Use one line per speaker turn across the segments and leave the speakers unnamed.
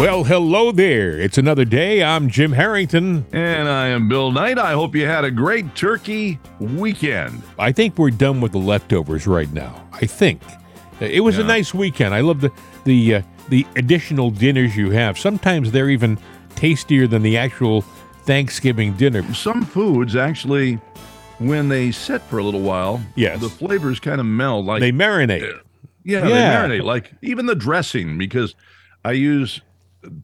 Well, hello there. It's another day. I'm Jim Harrington.
And I am Bill Knight. I hope you had a great turkey weekend.
I think we're done with the leftovers right now. I think it was a nice weekend. I love the the uh, the additional dinners you have. Sometimes they're even tastier than the actual Thanksgiving dinner.
Some foods actually, when they sit for a little while,
Yes.
the flavors kind of meld. Like
They marinate.
yeah,
Yeah.
they marinate. Like even the dressing, because I use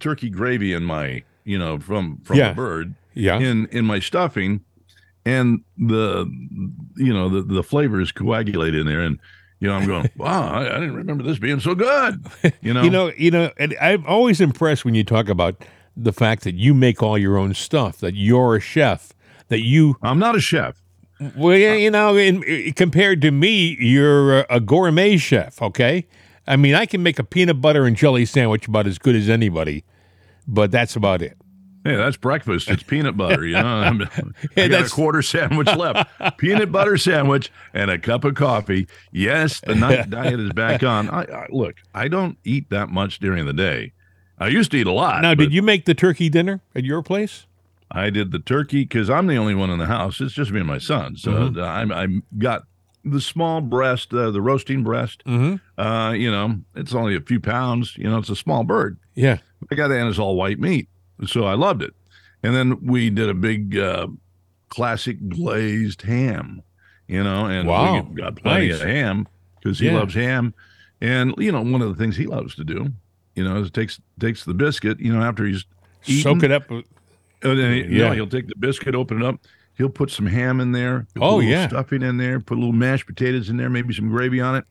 turkey gravy in my, you know, from from
Yeah.
the bird
Yeah.
in in my stuffing, and the you know the the flavors coagulate in there, and you know I'm going, wow, I, I didn't remember this being so good. You know,
You know, you know, and I'm always impressed when you talk about the fact that you make all your own stuff, that you're a chef, that you
I'm not a chef.
Well, you know, in, compared to me, you're a gourmet chef. Okay, I mean, I can make a peanut butter and jelly sandwich about as good as anybody, but that's about it.
Hey, that's breakfast. It's peanut butter. You know, I'm- I got a quarter sandwich left. peanut butter sandwich and a cup of coffee. Yes, the Knight diet is back on. I, I look. I don't eat that much during the day. I used to eat a lot.
Now, did you make the turkey dinner at your place?
I did the turkey because I'm the only one in the house. It's just me and my son. So
Mm-hmm.
I'm I got the small breast, uh, the roasting breast.
Mm-hmm.
Uh, you know, it's only a few pounds. You know, it's a small bird.
Yeah.
I got it, and it's all white meat, so I loved it. And then we did a big uh, classic glazed ham, you know, and
Wow,
we got plenty
nice.
of ham because he
Yeah.
loves ham. And you know, one of the things he loves to do, you know, is takes takes the biscuit, you know, after he's
Soak it up.
and then he, you
Yeah.
know, he'll take the biscuit, open it up. He'll put some ham in there.
Oh,
put a little
yeah.
stuffing in there. Put a little mashed potatoes in there, maybe some gravy on it.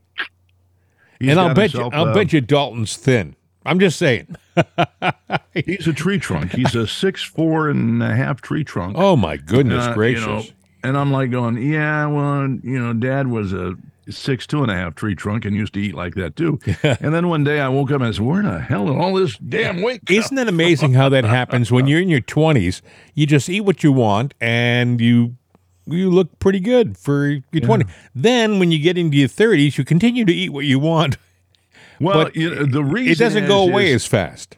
He's
and I'll bet you, I'll
uh,
bet you Dalton's thin. I'm just saying.
He's a tree trunk. He's a six four and a half tree trunk.
Oh my goodness
Uh, you
gracious!
know, and I'm like going, yeah, well, you know, Dad was a six two and a half tree trunk and used to eat like that too. and then one day I woke up and I said, where in the hell did all this damn weight? come
Isn't it amazing how that happens when you're in your 20s? You just eat what you want and you you look pretty good for your 20. Then when you get into your 30s, you continue to eat what you want.
Well,
but
you know, the reason
It doesn't go away
is
as fast.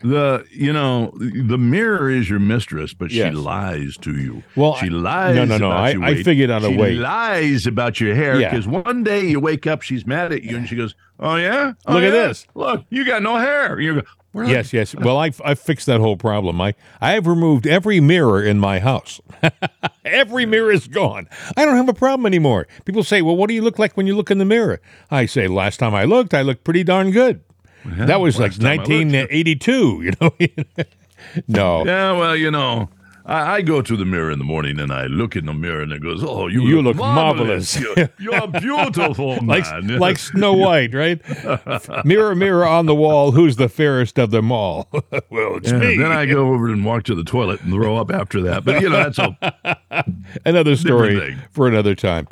The you know the mirror is your mistress, but
Yes.
she lies to you.
Well,
she lies.
no, no, no,
about
I- I figured out a
she
way.
She lies about your hair
Yeah.
because one day you wake up, she's mad at you, and she goes, "Oh yeah, Oh,
Look at this.
Look, you got no hair." You go,
Yes, yes. Well, I I fixed that whole problem. I I have removed every mirror in my house. every mirror is gone. I don't have a problem anymore. People say, "Well, what do you look like when you look in the mirror?" I say, "Last time I looked, I looked pretty darn good." That was like
last time I looked.
1982, you know. no.
Yeah, well, you know, I, I go to the mirror in the morning and I look in the mirror and it goes, "Oh, you,
You
look,
look marvelous."
You're, you're beautiful,
Like,
man."
like Snow White, right? mirror, mirror on the wall, who's the fairest of them all? well, it's
Yeah,
me.
then I go over and walk to the toilet and throw up after that. But you know, that's all.
another story for another time.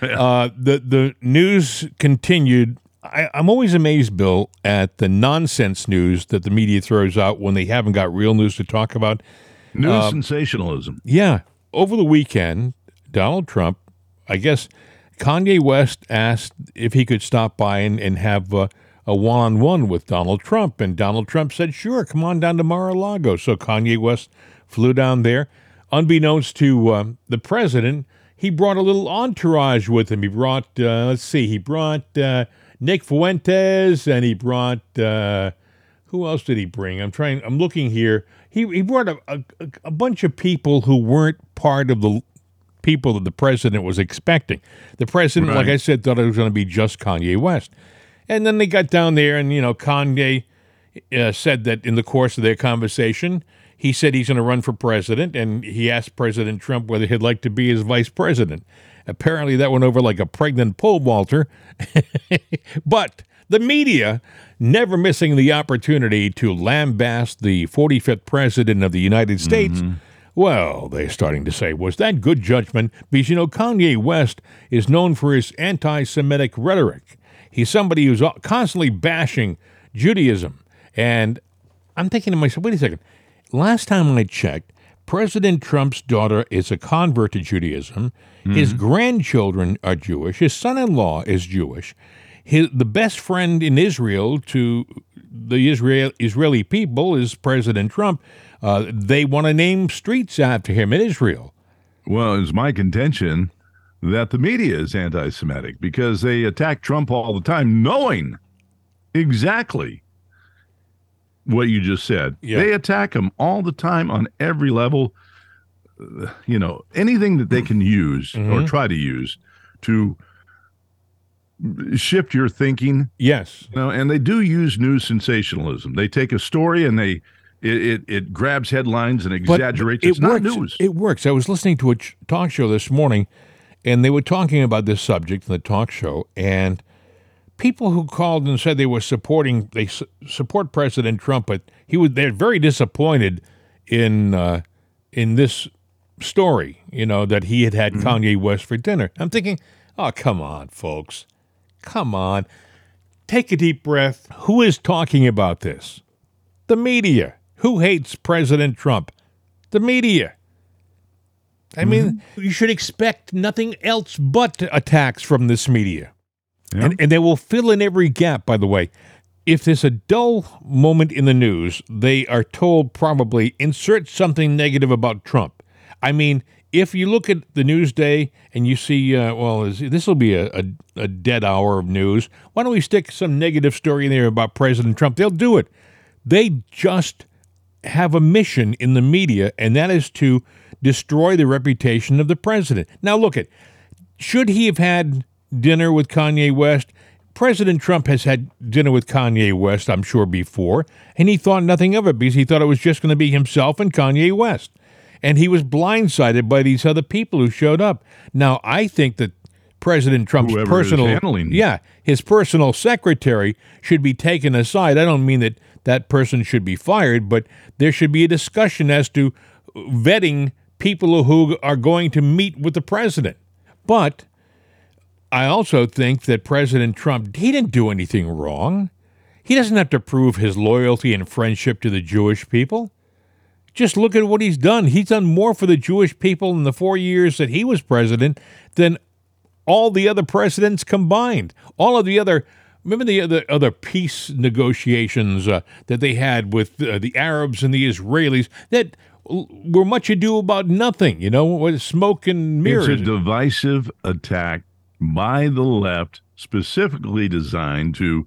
Uh, the the news continued. I, I'm always amazed, Bill, at the nonsense news that the media throws out when they haven't got real news to talk about.
New
Um,
sensationalism.
Yeah, over the weekend, Donald Trump, I guess Kanye West asked if he could stop by and, and have uh, a one on one with Donald Trump. And Donald Trump said, sure, come on down to Mar a Lago. So Kanye West flew down there. Unbeknownst to um, the president, he brought a little entourage with him. He brought, uh, let's see, he brought uh, Nick Fuentes and he brought. Uh, who else did he bring? I'm trying. I'm looking here. He he brought a, a, a bunch of people who weren't part of the people that the president was expecting. The president, like I said, thought it was going to be just Kanye West, and then they got down there, and you know, Kanye uh, said that in the course of their conversation, he said he's going to run for president, and he asked President Trump whether he'd like to be his vice president. Apparently, that went over like a pregnant pole vaulter. but the media, never missing the opportunity to lambaste the 45th president of the United States, mm-hmm. well, they're starting to say, was that good judgment? Because, you know, Kanye West is known for his anti Semitic rhetoric. He's somebody who's constantly bashing Judaism. And I'm thinking to myself, wait a second. Last time I checked, President Trump's daughter is a convert to Judaism. His grandchildren are Jewish. His son in law is Jewish. His, the best friend in Israel to the Israel Israeli people is President Trump. Uh, they want to name streets after him in Israel.
Well, it's my contention that the media is anti Semitic because they attack Trump all the time, knowing exactly what you just said.
Yeah.
They attack him all the time on every level. Uh, You know, anything that they can use or try to use to shift your thinking
Yes.
you know, and they do use news sensationalism. They take a story and they it it, it grabs headlines and
But
exaggerates.
it
it's
works.
not news.
It works. I was listening to a ch- talk show this morning, and they were talking about this subject in the talk show, and people who called and said they were supporting they su- support President Trump, but he was they're very disappointed in uh, in this story. You know that he had had Kanye West for dinner. I'm thinking, oh come on, folks, come on, take a deep breath. Who is talking about this? The media. Who hates President Trump? The media. I mean, you should expect nothing else but attacks from this media.
Yeah.
And, and they will fill in every gap, by the way. If there's a dull moment in the news, they are told probably insert something negative about Trump. I mean, if you look at the news day and you see, uh, well, this will be a, a, a dead hour of news, why don't we stick some negative story in there about President Trump? They'll do it. They just have a mission in the media, and that is to destroy the reputation of the president. Now, look at should he have had dinner with Kanye West? President Trump has had dinner with Kanye West, I'm sure, before, and he thought nothing of it because he thought it was just going to be himself and Kanye West. And he was blindsided by these other people who showed up. Now, I think that President Trump's
Whoever
personal yeah, his personal secretary should be taken aside. I don't mean that that person should be fired, but there should be a discussion as to uh, vetting people who are going to meet with the president. But I also think that President Trump, he didn't do anything wrong. He doesn't have to prove his loyalty and friendship to the Jewish people. Just look at what he's done. He's done more for the Jewish people in the four years that he was president than all the other presidents combined. All of the other, remember the other other peace negotiations uh, that they had with uh, the Arabs and the Israelis that were much ado about nothing. You know, with smoke and mirrors.
It's a divisive attack by the left, specifically designed to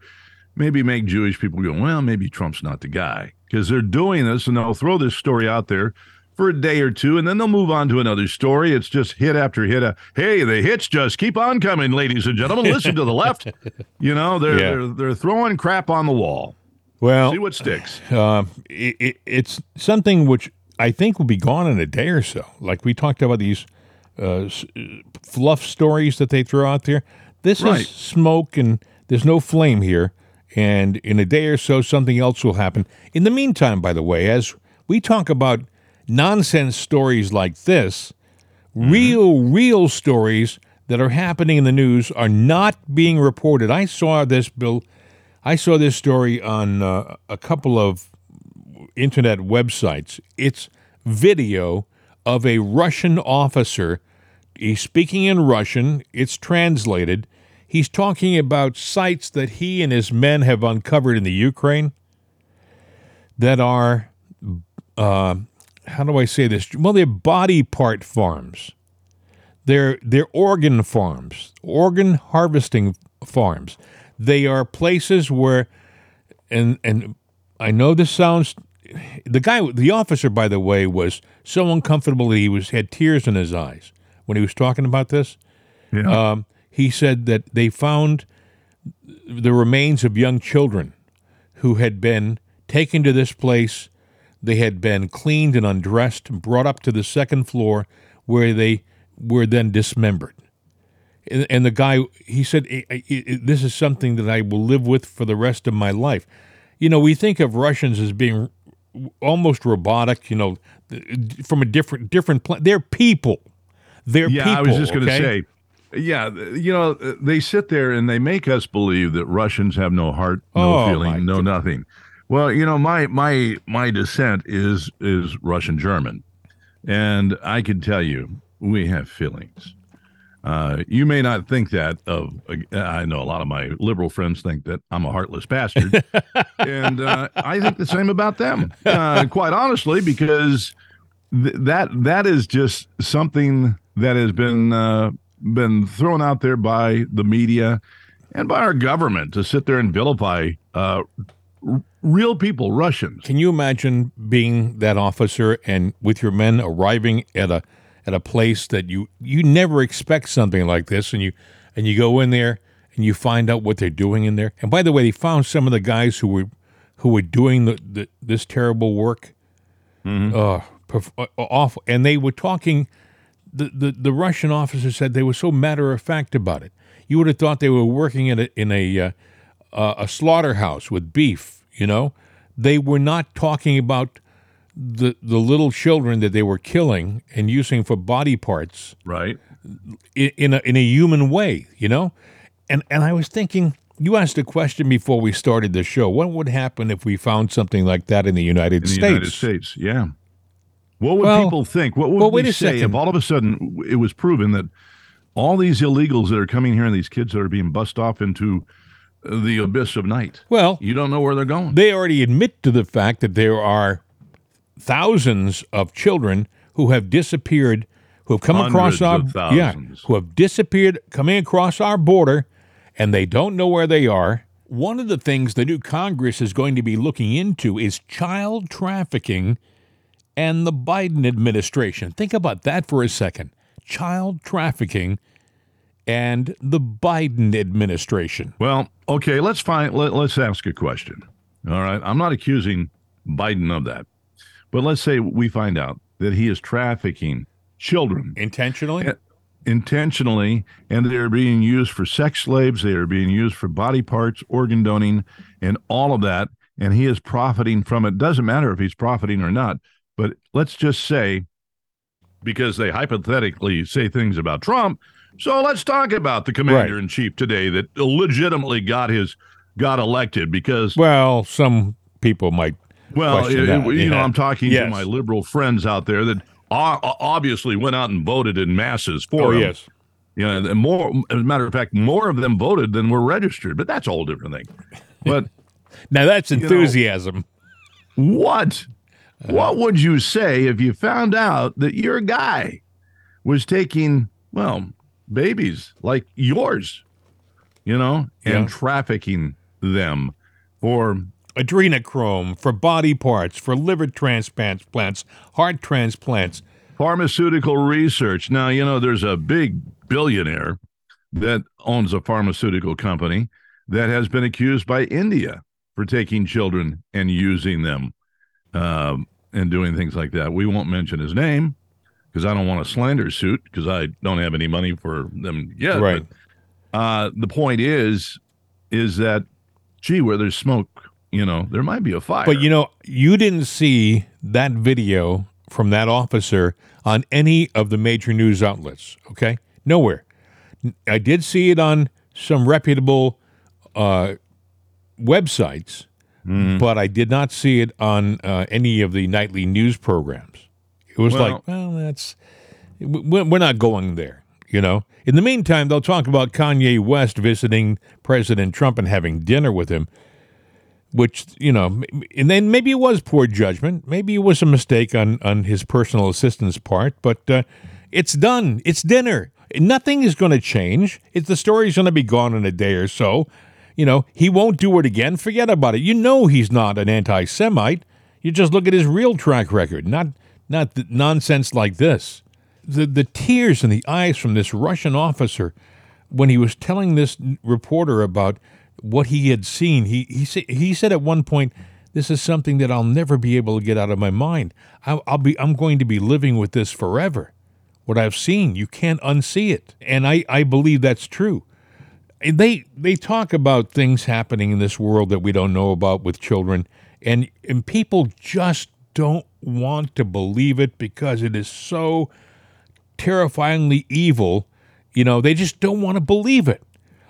maybe make Jewish people go, well, maybe Trump's not the guy. Because they're doing this and they'll throw this story out there for a day or two and then they'll move on to another story. It's just hit after hit. Hey, the hits just keep on coming, ladies and gentlemen. Listen to the left. You know, they're,
Yeah.
they're, they're throwing crap on the wall.
well,
See what sticks.
uh, it, it, it's something which I think will be gone in a day or so. Like we talked about these uh, fluff stories that they throw out there. This
Right.
is smoke, and there's no flame here. And in a day or so, something else will happen. In the meantime, by the way, as we talk about nonsense stories like this, real, real stories that are happening in the news are not being reported. I saw this, Bill. I saw this story on uh, a couple of internet websites. It's video of a Russian officer. He's speaking in Russian. It's translated. He's talking about sites that he and his men have uncovered in the Ukraine that are, uh, how do I say this? Well, they're body part farms. They're they're organ farms, organ harvesting farms. They are places where, and and I know this sounds. The guy, the officer, by the way, was so uncomfortable that he was had tears in his eyes when he was talking about this.
Yeah.
Um, he said that they found the remains of young children who had been taken to this place. They had been cleaned and undressed, and brought up to the second floor, where they were then dismembered. And, and the guy, he said, "I- I- I- "This is something that I will live with for the rest of my life." You know, we think of Russians as being almost robotic. You know, from a different different planet. They're people. They're
yeah,
people.
I was just going to
okay?
say, yeah, you know, they sit there and they make us believe that Russians have no heart, no
Oh,
feeling, no nothing. Well, you know, my my my descent is is Russian German, and I can tell you we have feelings. Uh, you may not think that of. Uh, I know a lot of my liberal friends think that I'm a heartless bastard, and uh, I think the same about them. Uh, quite honestly, because th- that that is just something that has been uh, been thrown out there by the media and by our government to sit there and vilify uh, r- real people, Russians.
Can you imagine being that officer and with your men arriving at a at a place that you you never expect something like this, and you and you go in there and you find out what they're doing in there. And by the way, they found some of the guys who were who were doing the, the this terrible work. Uh, awful, and they were talking. The, the the Russian officer said they were so matter of fact about it. You would have thought they were working in a in a uh, uh, a slaughterhouse with beef. You know, they were not talking about the the little children that they were killing and using for body parts
Right.
in, in a in a human way. You know, and and I was thinking. You asked a question before we started the show. What would happen if we found something like that in the United
in the
States?
United States. Yeah. What would
Well-
people think? What would
well,
we say
second.
if all of a sudden it was proven that all these illegals that are coming here and these kids that are being bussed off into the abyss of night,
Well,
you don't know where they're going.
they already admit to the fact that there are thousands of children who have disappeared, who have come across our
of
yeah, who have disappeared coming across our border, and they don't know where they are. One of the things the new Congress is going to be looking into is child trafficking and the Biden administration. Think about that for a second. Child trafficking and the Biden administration.
Well, okay, let's find let, let's ask a question. All right. I'm not accusing Biden of that. But let's say we find out that he is trafficking children
Intentionally?
Intentionally and they're being used for sex slaves they are being used for body parts organ donating and all of that and he is profiting from it doesn't matter if he's profiting or not but let's just say because they hypothetically say things about Trump so let's talk about the commander in chief today that legitimately got his got elected because
Well, some people might
well, it-
that,
you know. I'm talking to my liberal friends out there that obviously went out and voted in masses for
Oh
him.
yes.
You know, and more, as a matter of fact, more of them voted than were registered, but that's a whole different thing. But
Now that's
know-
enthusiasm.
What, what would you say if you found out that your guy was taking, well, babies like yours, you know, and
Yeah.
trafficking them for
Adrenochrome for body parts, for liver transplants, plants, heart transplants.
pharmaceutical research. Now, you know, there's a big billionaire that owns a pharmaceutical company that has been accused by India for taking children and using them um, and doing things like that. We won't mention his name because I don't want a slander suit because I don't have any money for them yet.
Right.
But, uh, the point is, is that, gee, where there's smoke, you know, there might be a fire.
But you know, you didn't see that video from that officer on any of the major news outlets. Okay, nowhere. I did see it on some reputable uh, websites, but I did not see it on uh, any of the nightly news programs. It was
Well-
like, well, that's we- we're not going there. You know. In the meantime, they'll talk about Kanye West visiting President Trump and having dinner with him which you know, and then maybe it was poor judgment, maybe it was a mistake on on his personal assistant's part, but uh, it's done. It's dinner. Nothing is going to change. It's the story's going to be gone in a day or so. You know, he won't do it again. Forget about it. You know, he's not an anti-Semite. You just look at his real track record, not not nonsense like this. The the tears in the eyes from this Russian officer when he was telling this reporter about what he had seen, he he said he said at one point, "This is something that I'll never be able to get out of my mind. I'll, I'll be I'm going to be living with this forever. What I've seen, you can't unsee it, and I I believe that's true. They they talk about things happening in this world that we don't know about with children, and and people just don't want to believe it because it is so terrifyingly evil. You know, they just don't want to believe it.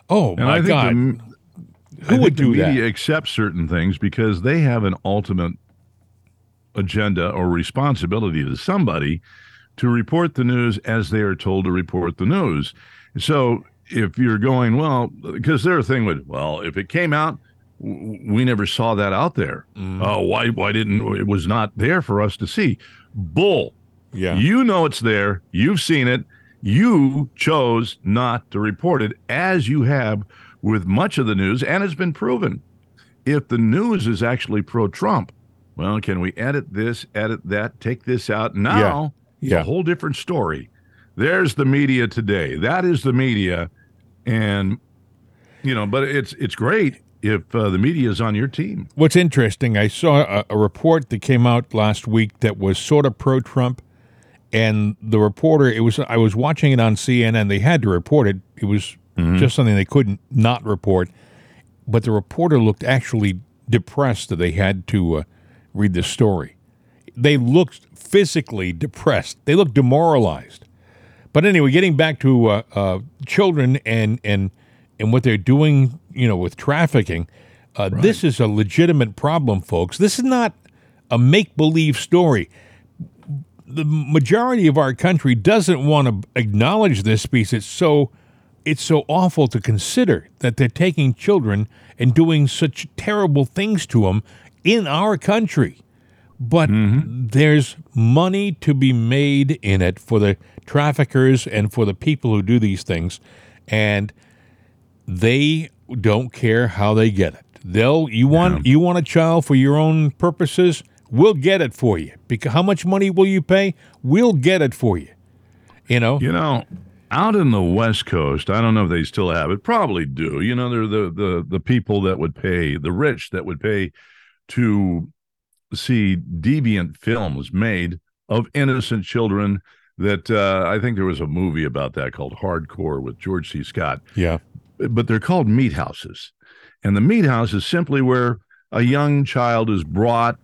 Oh
And
my God!
the,
Who
I
would
think the
do that?
media accept certain things because they have an ultimate agenda or responsibility to somebody to report the news as they are told to report the news. So if you're going, well, because their thing would, well, if it came out, we never saw that out there. Oh, why? Why didn't it was not there for us to see? Bull.
Yeah.
You know it's there. You've seen it. You chose not to report it, as you have with much of the news, and it's been proven. If the news is actually pro Trump, well, can we edit this, edit that, take this out? Now, it's
Yeah.
a whole different story. There's the media today. That is the media. And, you know, but it's it's great if uh, the media is on your team.
What's interesting, I saw a, a report that came out last week that was sort of pro Trump, and the reporter, it was I was watching it on CNN. They had to report it. It was just something they couldn't not report. But the reporter looked actually depressed that they had to uh, read the story. They looked physically depressed. They looked demoralized. But anyway, getting back to uh, uh, children and and and what they're doing, you know, with trafficking, uh, this is a legitimate problem, folks. This is not a make believe story. The majority of our country doesn't want to acknowledge this because it's so it's so awful to consider that they're taking children and doing such terrible things to them in our country but mm-hmm. there's money to be made in it for the traffickers and for the people who do these things and they don't care how they get it. They'll you want you want a child for your own purposes? We'll get it for you. Because how much money will you pay? We'll get it for you. You know?
You know, out in the West Coast, I don't know if they still have it. Probably do. You know, they're the the the people that would pay, the rich that would pay to see deviant films made of innocent children. That uh, I think there was a movie about that called Hardcore with George C. Scott.
yeah
But they're called meat houses, and the meat house is simply where a young child is brought,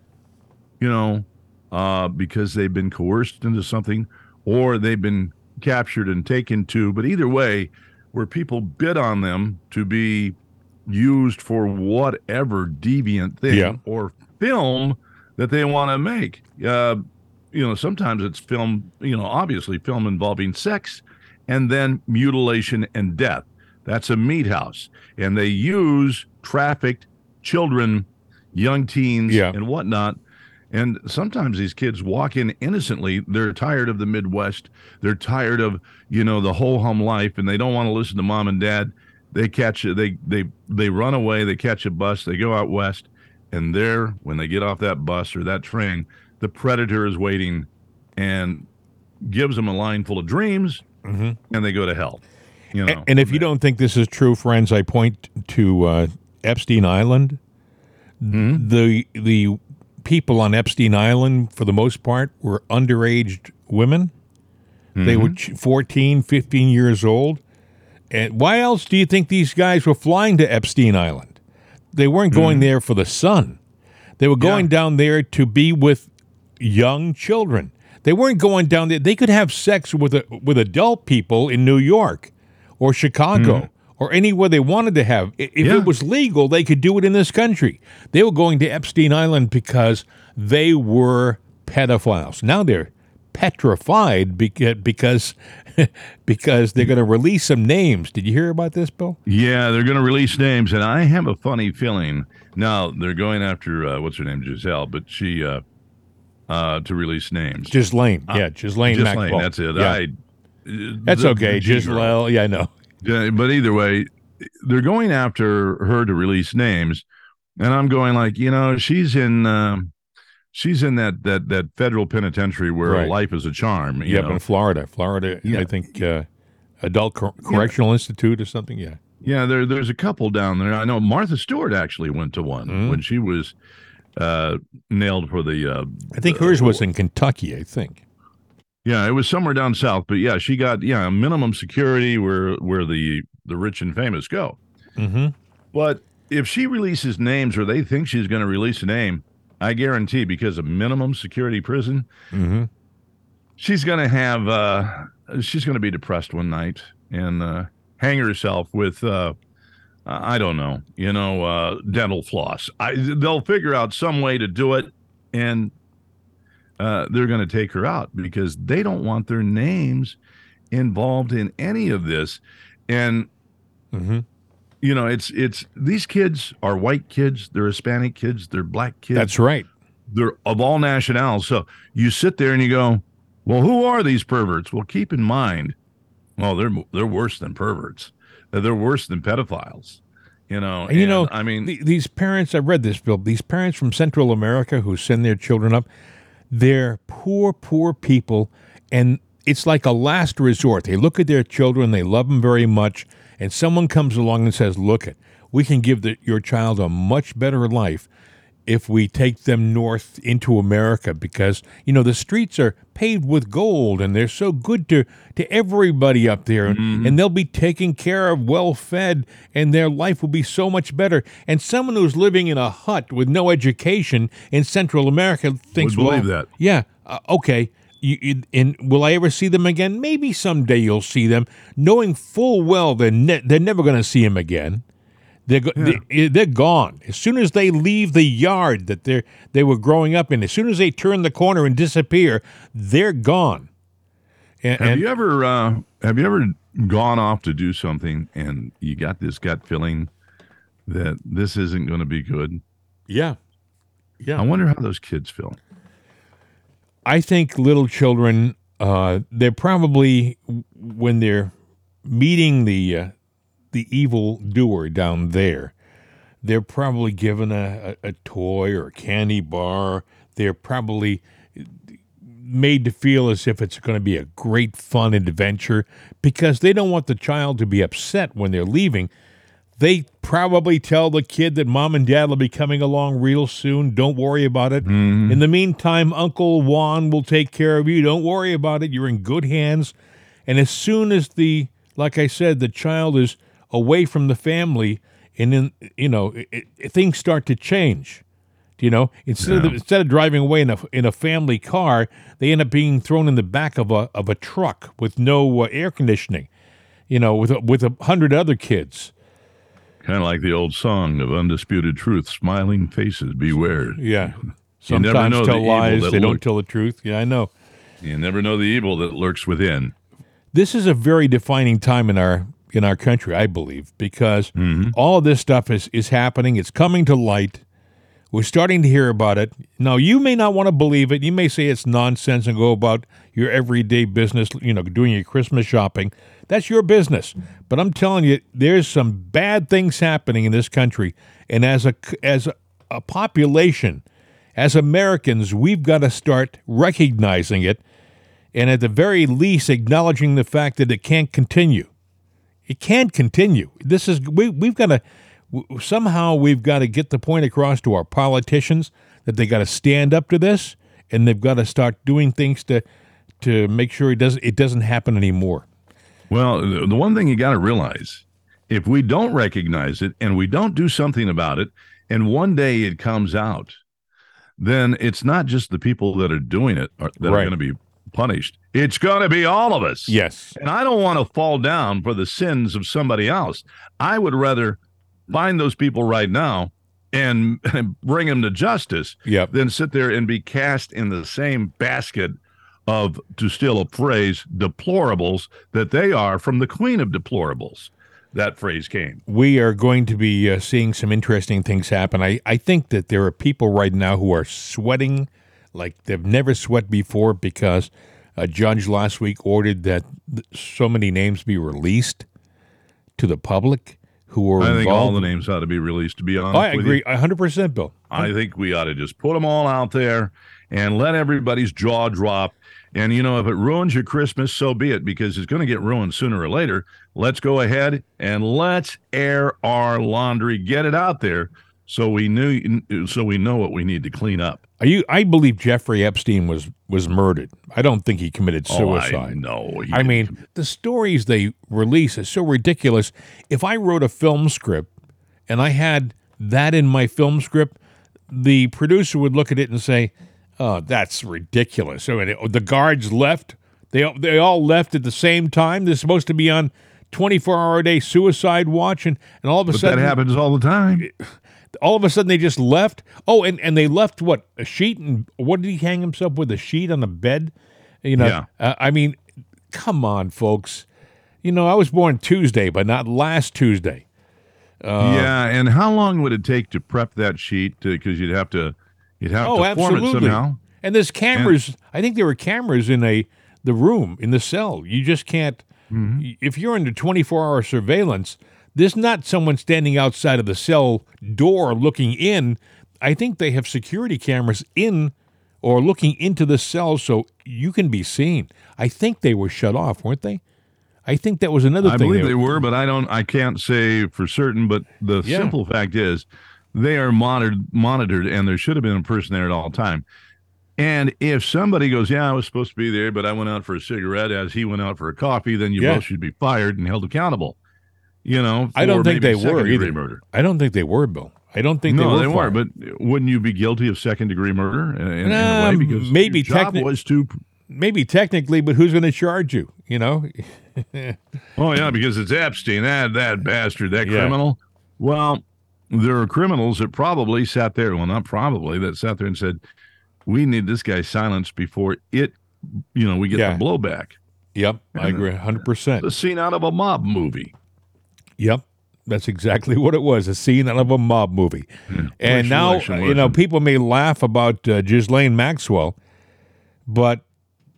you know, uh, because they've been coerced into something or they've been captured and taken to, but either way, where people bid on them to be used for whatever deviant thing
Yeah.
or film that they want to make. Uh, you know, sometimes it's film, you know, obviously film involving sex and then mutilation and death. That's a meat house. And they use trafficked children, young teens,
Yeah.
and whatnot. And sometimes these kids walk in innocently. They're tired of the Midwest. They're tired of, you know, the whole hum life and they don't want to listen to mom and dad. They catch they they they run away, they catch a bus, they go out west, and there when they get off that bus or that train, the predator is waiting and gives them a line full of dreams mm-hmm. and they go to hell. You know.
A- And if you don't think this is true, friends, I point to uh, Epstein Island. Hmm? The the people on Epstein Island, for the most part, were underage women. They were mm-hmm. ch- 14, 15 years old. And why else do you think these guys were flying to Epstein Island? They weren't going mm. there for the sun. They were going down there to be with young children. They weren't going down there. They could have sex with a, with adult people in New York or Chicago mm. or anywhere they wanted to have. If
Yeah.
it was legal, they could do it in this country. They were going to Epstein Island because they were pedophiles. Now they're petrified beca- because because they're going to release some names. Did you hear about this, Bill?
Yeah, they're going to release names, and I have a funny feeling. Now they're going after uh, what's her name, Giselle, but she uh, uh, to release names.
Ghislaine. yeah, Ghislaine
Ghislaine,
Maxwell.
that's it.
Yeah.
I.
that's
the-
okay. Giselle. Yeah, I know.
Yeah, but either way, they're going after her to release names, and I'm going like, you know, she's in. Um, She's in that that that federal penitentiary where
Right.
life is a charm. You
Yep,
know?
in Florida. Florida,
Yeah.
I think uh, Adult Cor- Correctional Institute or something. Yeah.
Yeah, there there's a couple down there. I know Martha Stewart actually went to one
Mhm.
when she was uh, nailed for the. Uh,
I think hers was in Kentucky, I think.
Yeah, it was somewhere down south, but yeah, she got yeah minimum security where where the the rich and famous go.
Mm-hmm.
But if she releases names or they think she's going to release a name, I guarantee because of minimum security prison,
Mm-hmm.
she's going to have uh she's going to be depressed one night and uh hang herself with uh I don't know, you know, uh dental floss. I they'll figure out some way to do it and uh they're going to take her out because they don't want their names involved in any of this. And
Mhm.
You know, it's it's these kids are white kids, they're Hispanic kids, they're black kids,
That's right.
they're of all nationalities. So you sit there and you go, "Well, who are these perverts?" Well, keep in mind, well, they're they're worse than perverts. They're worse than pedophiles. You know,
And, you know,
I mean,
th- these parents, I've read this, Bill, these parents from Central America who send their children up, they're poor, poor people. And it's like a last resort. They look at their children, they love them very much. And someone comes along and says, Look, it, we can give the, your child a much better life if we take them north into America because you know the streets are paved with gold and they're so good to to everybody up there and, and they'll be taken care of well fed and their life will be so much better and someone who's living in a hut with no education in Central America thinks
Would believe
well,
that.
yeah uh, okay you, and will I ever see them again? Maybe someday you'll see them, knowing full well they're ne- they're never going to see him again. They're go- they, they're gone as soon as they leave the yard that they they were growing up in. As soon as they turn the corner and disappear, they're gone. And,
Have
and-
you ever uh, have you ever gone off to do something and you got this gut feeling that this isn't going to be good?
yeah, yeah.
I wonder how those kids feel.
I think little children, uh, they're probably when they're meeting the uh, the evil doer down there, they're probably given a, a, a toy or a candy bar. They're probably made to feel as if it's going to be a great fun adventure because they don't want the child to be upset when they're leaving. They probably tell the kid that mom and dad will be coming along real soon. Don't worry about it. In the meantime, Uncle Juan will take care of you. Don't worry about it. You're in good hands. And as soon as the, like I said, the child is away from the family, and then you know it, it, things start to change. You know, instead of instead of driving away in a in a family car, they end up being thrown in the back of a of a truck with no uh, air conditioning. You know, with a, with a hundred other kids.
Kind of like the old song of undisputed truth: "Smiling faces beware."
Yeah.
You never
Sometimes
know the
tell
evil
lies. They don't tell the truth. Yeah, I know.
You never know the evil that lurks within.
This is a very defining time in our in our country, I believe, because mm-hmm. all of this stuff is is happening. It's coming to light. We're starting to hear about it. Now, you may not want to believe it. You may say it's nonsense and go about your everyday business, you know, doing your Christmas shopping. That's your business. But I'm telling you, there's some bad things happening in this country. And as a as a, population, as Americans, we've got to start recognizing it and at the very least acknowledging the fact that it can't continue. It can't continue. This is we we've got to somehow we've got to get the point across to our politicians that they got to stand up to this and they've got to start doing things to to make sure it doesn't it doesn't happen anymore.
Well, the one thing you got to realize if we don't recognize it and we don't do something about it, and one day it comes out, then it's not just the people that are doing it are, that are going to be punished. It's going to be all of us.
Yes.
And I don't want to fall down for the sins of somebody else. I would rather find those people right now and, and bring them to justice
Yep.
than sit there and be cast in the same basket of, to steal a phrase, deplorables that they are from the queen of deplorables. That phrase came.
we are going to be uh, seeing some interesting things happen. I, I think that there are people right now who are sweating like they've never sweat before because a judge last week ordered that th- so many names be released to the public who were
I
involved.
think all the names ought to be released, to be honest.
Oh, I agree, hundred percent, Bill.
I think we ought to just put them all out there and let everybody's jaw drop. And you know, if it ruins your Christmas, so be it, because it's going to get ruined sooner or later. Let's go ahead and let's air our laundry, get it out there, so we knew, so we know what we need to clean up.
Are you? I believe Jeffrey Epstein was was murdered. I don't think he committed suicide.
Oh, I know.
I mean, the stories they release is so ridiculous. If I wrote a film script and I had that in my film script, the producer would look at it and say, "Oh, that's ridiculous." So the guards left. They they all left at the same time. They're supposed to be on 24 hour a day suicide watch, and, and all of a
but
sudden
that happens all the time.
all of a sudden they just left. Oh, and, and they left what a sheet and what did he hang himself with a sheet on the bed? You know,
Yeah.
uh, I mean, come on, folks. You know, I was born Tuesday, but not last Tuesday. Uh,
yeah, and how long would it take to prep that sheet? Because you'd have to, you'd have
Oh,
to form it
absolutely.
somehow.
And there's cameras. I think there were cameras in a the room in the cell. You just can't.
Mm-hmm.
If you're under 24 hour surveillance, there's not someone standing outside of the cell door looking in. I think they have security cameras in or looking into the cell so you can be seen. I think they were shut off, weren't they? I think that was another
I
thing.
I believe
they-
they were, but I don't. I can't say for certain. But the
Yeah.
simple fact is, they are monitored, monitored, and there should have been a person there at all time. And if somebody goes, "Yeah, I was supposed to be there, but I went out for a cigarette," as he went out for a coffee, then you
Yeah.
both should be fired and held accountable. You know,
I don't think they were either.
Murder.
I don't think they were, Bill. I don't think
no,
they
they,
were.
weren't. But wouldn't you be guilty of second degree murder in, in, in a way?
Um,
Because
maybe
your
techni-
was to.
maybe technically, but who's going to charge you? You know,
Oh yeah, because it's Epstein, that that bastard, that
Yeah.
criminal. Well, there are criminals that probably sat there. Well, not probably that sat there and said, "We need this guy silenced before it, you know, we get
Yeah.
the blowback."
Yep, I agree, hundred percent.
The scene out of a mob movie.
Yep, that's exactly what it was—a scene out of a mob movie. And now,
Punctuation
you know, people may laugh about uh, Ghislaine Maxwell, but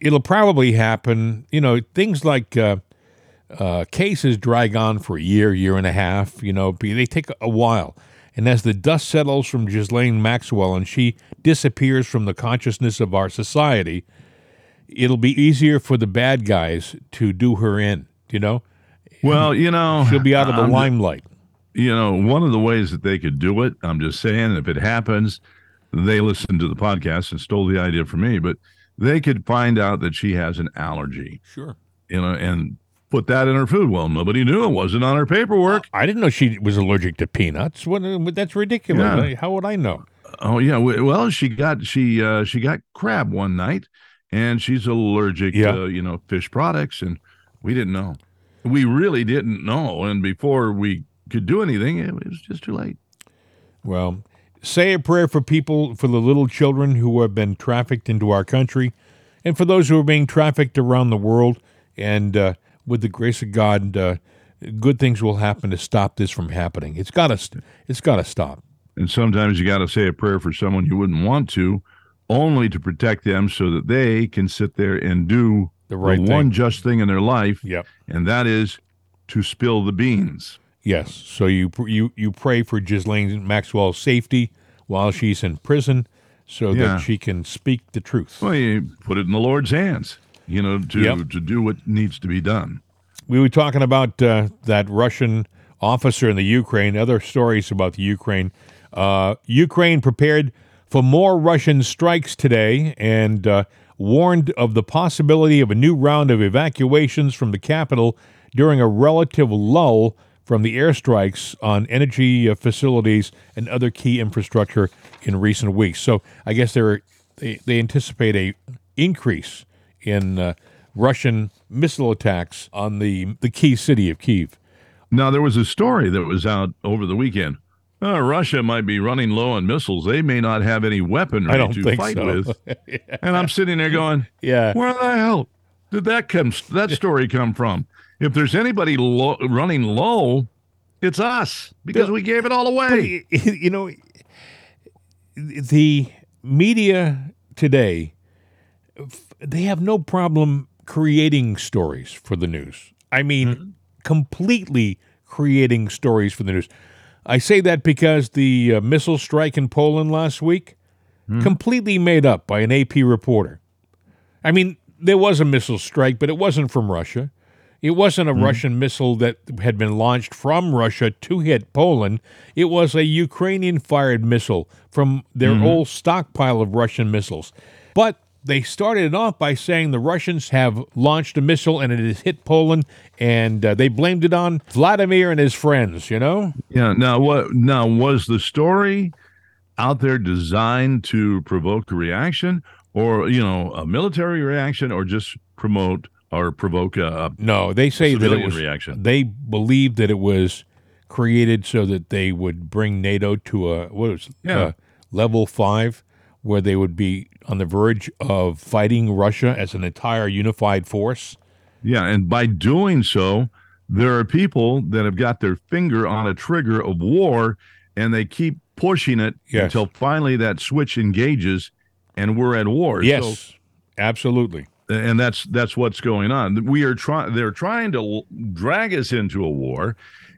it'll probably happen. You know, things like uh, uh, cases drag on for a year, year and a half. You know, they take a while. And as the dust settles from Ghislaine Maxwell and she disappears from the consciousness of our society, it'll be easier for the bad guys to do her in. You know,
Well, you know,
she'll be out of the
I'm-
limelight.
you know, one of the ways that they could do it, I'm just saying, if it happens, they listened to the podcast and stole the idea from me, but they could find out that she has an allergy,
Sure.
you know, and put that in her food. Well, nobody knew it wasn't on her paperwork.
I didn't know she was allergic to peanuts. What? That's ridiculous.
Yeah.
How would I know?
Oh yeah, well, she got she uh she got crab one night and she's allergic
Yeah.
to, you know, fish products and we didn't know. We really didn't know and before we could do anything, it was just too late.
Well, say a prayer for people, for the little children who have been trafficked into our country, and for those who are being trafficked around the world. And uh, with the grace of God, uh, good things will happen to stop this from happening. It's got to. It's got to stop.
And sometimes you got to say a prayer for someone you wouldn't want to, only to protect them so that they can sit there and do
The right
the one just thing in their life,
Yep.
and that is to spill the beans.
Yes. So you you you pray for Ghislaine Maxwell's safety while she's in prison, so
Yeah.
that she can speak the truth.
Well, you put it in the Lord's hands, you know, to
Yep.
to do what needs to be done.
We were talking about uh, that Russian officer in the Ukraine, other stories about the Ukraine. Uh, Ukraine prepared for more Russian strikes today and uh, warned of the possibility of a new round of evacuations from the capital during a relative lull from the airstrikes on energy uh, facilities and other key infrastructure in recent weeks. So I guess they're, they they anticipate a increase in uh, Russian missile attacks on the the key city of Kiev.
Now, there was a story that was out over the weekend. Uh, Russia might be running low on missiles. They may not have any weaponry
I don't
to
think
fight
so.
with. And I'm sitting there going,
Yeah,
Where the hell did that come? That story come from? If there's anybody lo- running low, it's us because we gave it all away.
you know, the media today they have no problem creating stories for the news. I mean, mm-hmm. completely creating stories for the news. I say that because the uh, missile strike in Poland last week, mm-hmm. completely made up by an AP reporter. I mean, there was a missile strike, but it wasn't from Russia. It wasn't a mm-hmm. Russian missile that had been launched from Russia to hit Poland. It was a Ukrainian fired missile from their old stockpile of Russian missiles. But they started it off by saying the Russians have launched a missile and it has hit Poland, and uh, they blamed it on Vladimir and his friends, you know?
Yeah. Now, what? Now, was the story out there designed to provoke a reaction, or you know, a military reaction, or just promote or provoke a,
No, they say that it was
reaction?
They believed that it was created so that they would bring NATO to a what was
Yeah.
uh, level five, where they would be on the verge of fighting Russia as an entire unified force.
Yeah, and by doing so, there are people that have got their finger on a trigger of war and they keep pushing it
Yes.
until finally that switch engages and we're at war.
Yes,
So,
absolutely.
and that's that's what's going on. We are trying they're trying to l- drag us into a war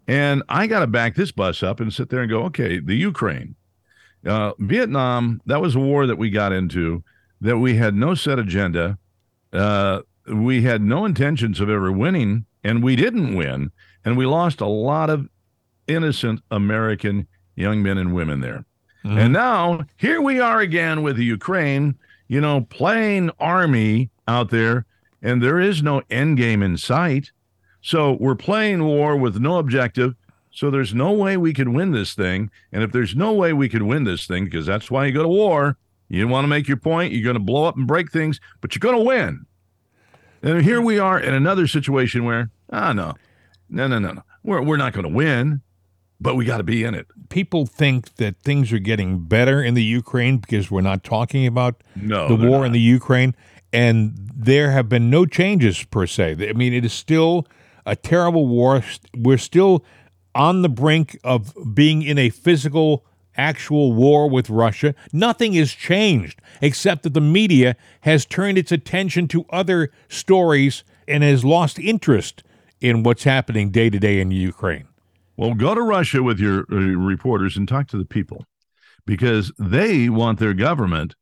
and I got to back this bus up and sit there and go, "Okay, the Ukraine. Uh, Vietnam, that was a war that we got into that we had no set agenda. Uh, we had no intentions of ever winning, and we didn't win, and we lost a lot of innocent American young men and women there.
Mhm.
And now here we are again with the Ukraine, you know, playing army out there, and there is no end game in sight. So we're playing war with no objective. So there's no way we could win this thing. And if there's no way we could win this thing, because that's why you go to war, you want to make your point, you're going to blow up and break things, but you're going to win. And here we are in another situation where, ah, no, no, no, no, no. We're, we're not going to win, but we got to be in it.
People think that things are getting better in the Ukraine because we're not talking about
No,
the war
not.
in the Ukraine, and there have been no changes per se. I mean, it is still a terrible war. We're still on the brink of being in a physical, actual war with Russia. Nothing has changed except that the media has turned its attention to other stories and has lost interest in what's happening day to day in Ukraine.
Well, go to Russia with your uh, reporters and talk to the people because they want their government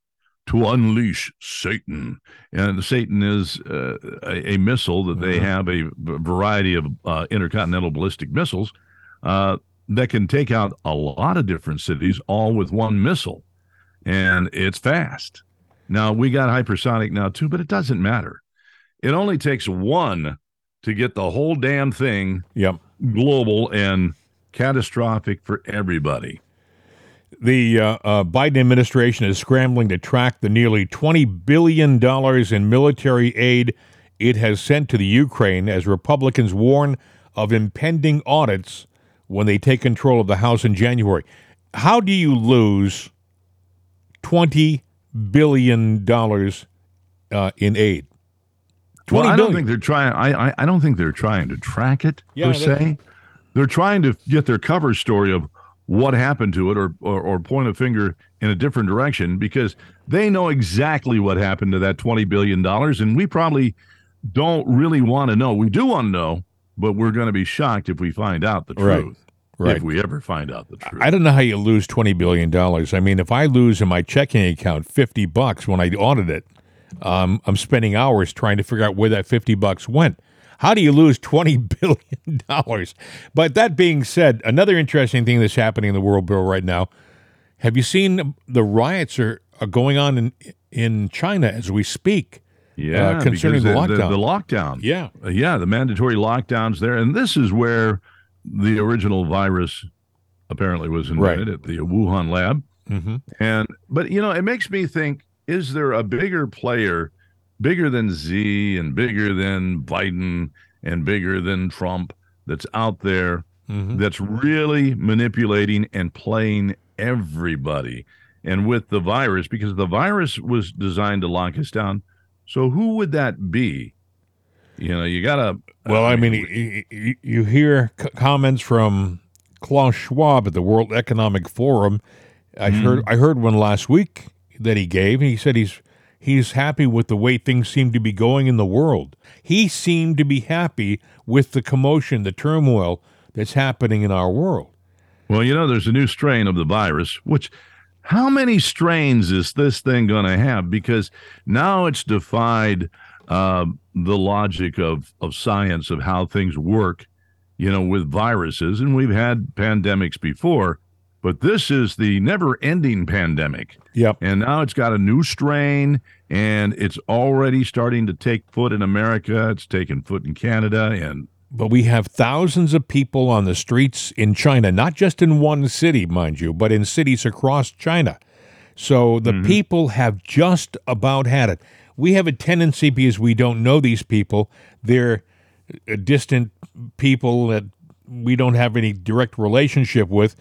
to unleash Satan. And Satan is uh, a, a missile that they
Mhm.
have a variety of uh, intercontinental ballistic missiles uh, that can take out a lot of different cities all with one missile. And it's fast. Now, we got hypersonic now too, but it doesn't matter. It only takes one to get the whole damn thing
Yep.
global and catastrophic for everybody.
The uh, uh, Biden administration is scrambling to track the nearly $20 billion in military aid it has sent to the Ukraine as Republicans warn of impending audits when they take control of the House in January. How do you lose $20 billion uh, in aid?
Well, I don't
billion.
think they're trying. I, I I don't think they're trying to track it
Yeah,
per se. They're trying to get their cover story of what happened to it, or, or or point a finger in a different direction because they know exactly what happened to that twenty billion dollars, and we probably don't really want to know. We do want to know, but we're going to be shocked if we find out the
Right.
truth.
Right.
If we ever find out the truth.
I don't know how you lose twenty billion dollars. I mean, if I lose in my checking account fifty bucks when I audit it, um, I'm spending hours trying to figure out where that fifty bucks went. How do you lose twenty billion dollars? But that being said, another interesting thing that's happening in the world, Bill, right now. Have you seen the riots are, are going on in in China as we speak?
Yeah,
concerning the
The,
lockdown.
the lockdown.
Yeah,
Uh, yeah, the mandatory lockdowns there, and this is where the original virus apparently was invented at the Wuhan lab.
hmm
And but you know, it makes me think: Is there a bigger player, bigger than Xi and bigger than Biden and bigger than Trump that's out there
hmm
that's really manipulating and playing everybody? And with the virus, because the virus was designed to lock us down. So who would that be? You know, you gotta.
Well, I uh, mean, y- y- you hear c- comments from Klaus Schwab at the World Economic Forum. I hmm. heard I heard one last week that he gave. He said he's he's happy with the way things seem to be going in the world. He seemed to be happy with the commotion, the turmoil that's happening in our world.
Well, you know, there's a new strain of the virus, which how many strains is this thing going to have? Because now it's defied uh, the logic of, of science of how things work, you know, with viruses. And we've had pandemics before, but this is the never ending pandemic.
Yep.
And now it's got a new strain and it's already starting to take foot in America. It's taken foot in Canada and
But we have thousands of people on the streets in China, not just in one city, mind you, but in cities across China. So the people have just about had it. We have a tendency because we don't know these people, they're uh, distant people that we don't have any direct relationship with,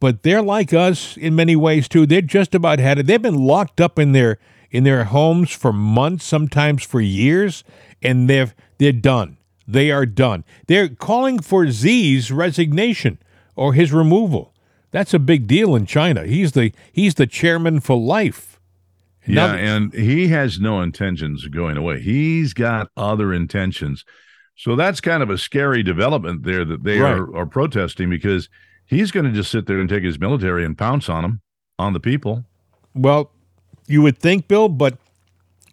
but they're like us in many ways too. They're just about had it. They've been locked up in their in their homes for months, sometimes for years, and they've They're done. They are done. They're calling for Xi's resignation or his removal. That's a big deal in China. He's the he's the chairman for life.
And yeah, and he has no intentions of going away. He's got other intentions. So that's kind of a scary development there that they right. are, are protesting because he's going to just sit there and take his military and pounce on them, on the people.
Well, you would think, Bill, but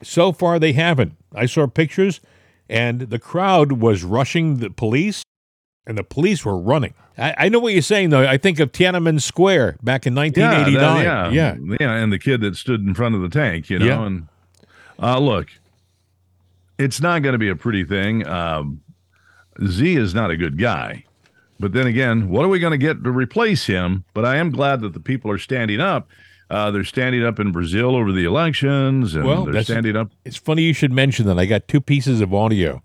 so far they haven't. I saw pictures, and the crowd was rushing the police, and the police were running. I, I know what you're saying, though. I think of Tiananmen Square back in 1989.
Yeah, yeah, yeah, yeah, and the kid that stood in front of the tank, you know. Yeah. And uh, look, it's not going to be a pretty thing. Um, Xi is not a good guy. But then again, what are we going to get to replace him? But I am glad that the people are standing up. Uh, they're standing up in Brazil over the elections, and well, they're standing up.
It's funny you should mention that. I got two pieces of audio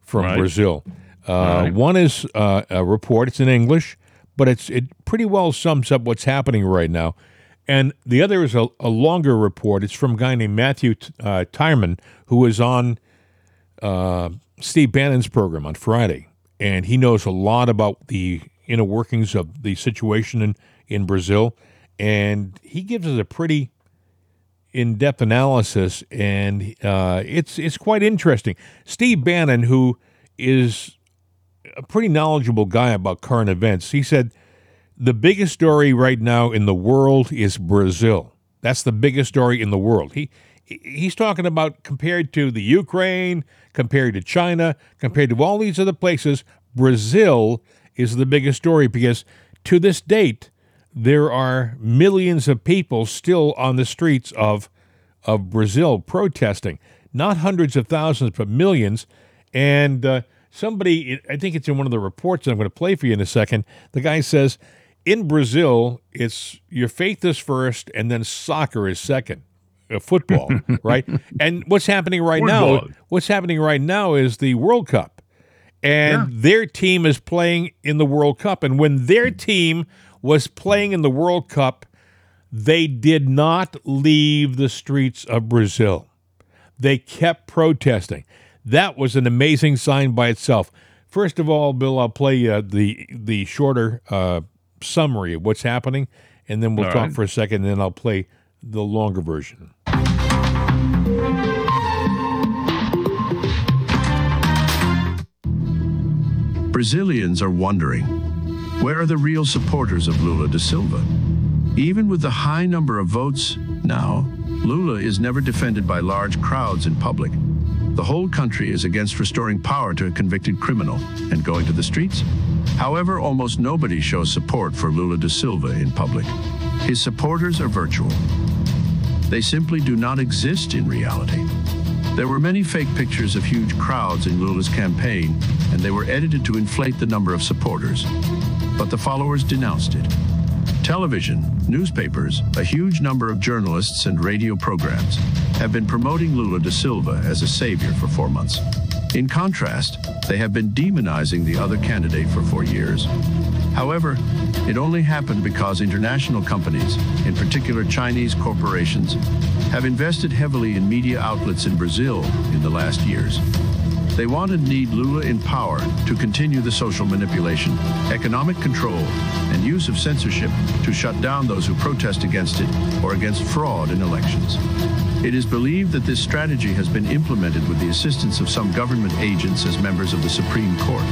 from right. Brazil. Uh, right. One is uh, a report. It's in English, but it's it pretty well sums up what's happening right now. And the other is a, a longer report. It's from a guy named Matthew uh, Tyrmand, who was on uh, Steve Bannon's program on Friday, and he knows a lot about the inner workings of the situation in, in Brazil and he gives us a pretty in-depth analysis, and uh, it's it's quite interesting. Steve Bannon, who is a pretty knowledgeable guy about current events, he said the biggest story right now in the world is Brazil. That's the biggest story in the world. He he's talking about compared to the Ukraine, compared to China, compared to all these other places, Brazil is the biggest story because to this date there are millions of people still on the streets of of Brazil protesting, not hundreds of thousands, but millions. And uh, somebody, I think it's in one of the reports I'm going to play for you in a second. The guy says, in Brazil, it's your faith is first, and then soccer is second. Uh, football, right? And what's happening right now? What's happening right now is the World Cup, and yeah. their team is playing in the World Cup. And when their team was playing in the World Cup, they did not leave the streets of Brazil. They kept protesting. That was an amazing sign by itself. First of all, Bill, I'll play uh, the the shorter uh, summary of what's happening, and then we'll all talk right. for a second, and then I'll play the longer version.
Brazilians are wondering where are the real supporters of Lula da Silva? Even with the high number of votes now, Lula is never defended by large crowds in public. The whole country is against restoring power to a convicted criminal and going to the streets. However, almost nobody shows support for Lula da Silva in public. His supporters are virtual. They simply do not exist in reality. There were many fake pictures of huge crowds in Lula's campaign, and they were edited to inflate the number of supporters but the followers denounced it. Television, newspapers, a huge number of journalists and radio programs have been promoting Lula da Silva as a savior for four months. In contrast, they have been demonizing the other candidate for four years. However, it only happened because international companies, in particular Chinese corporations, have invested heavily in media outlets in Brazil in the last years. They want and need Lula in power to continue the social manipulation, economic control, and use of censorship to shut down those who protest against it or against fraud in elections. It is believed that this strategy has been implemented with the assistance of some government agents as members of the Supreme Court.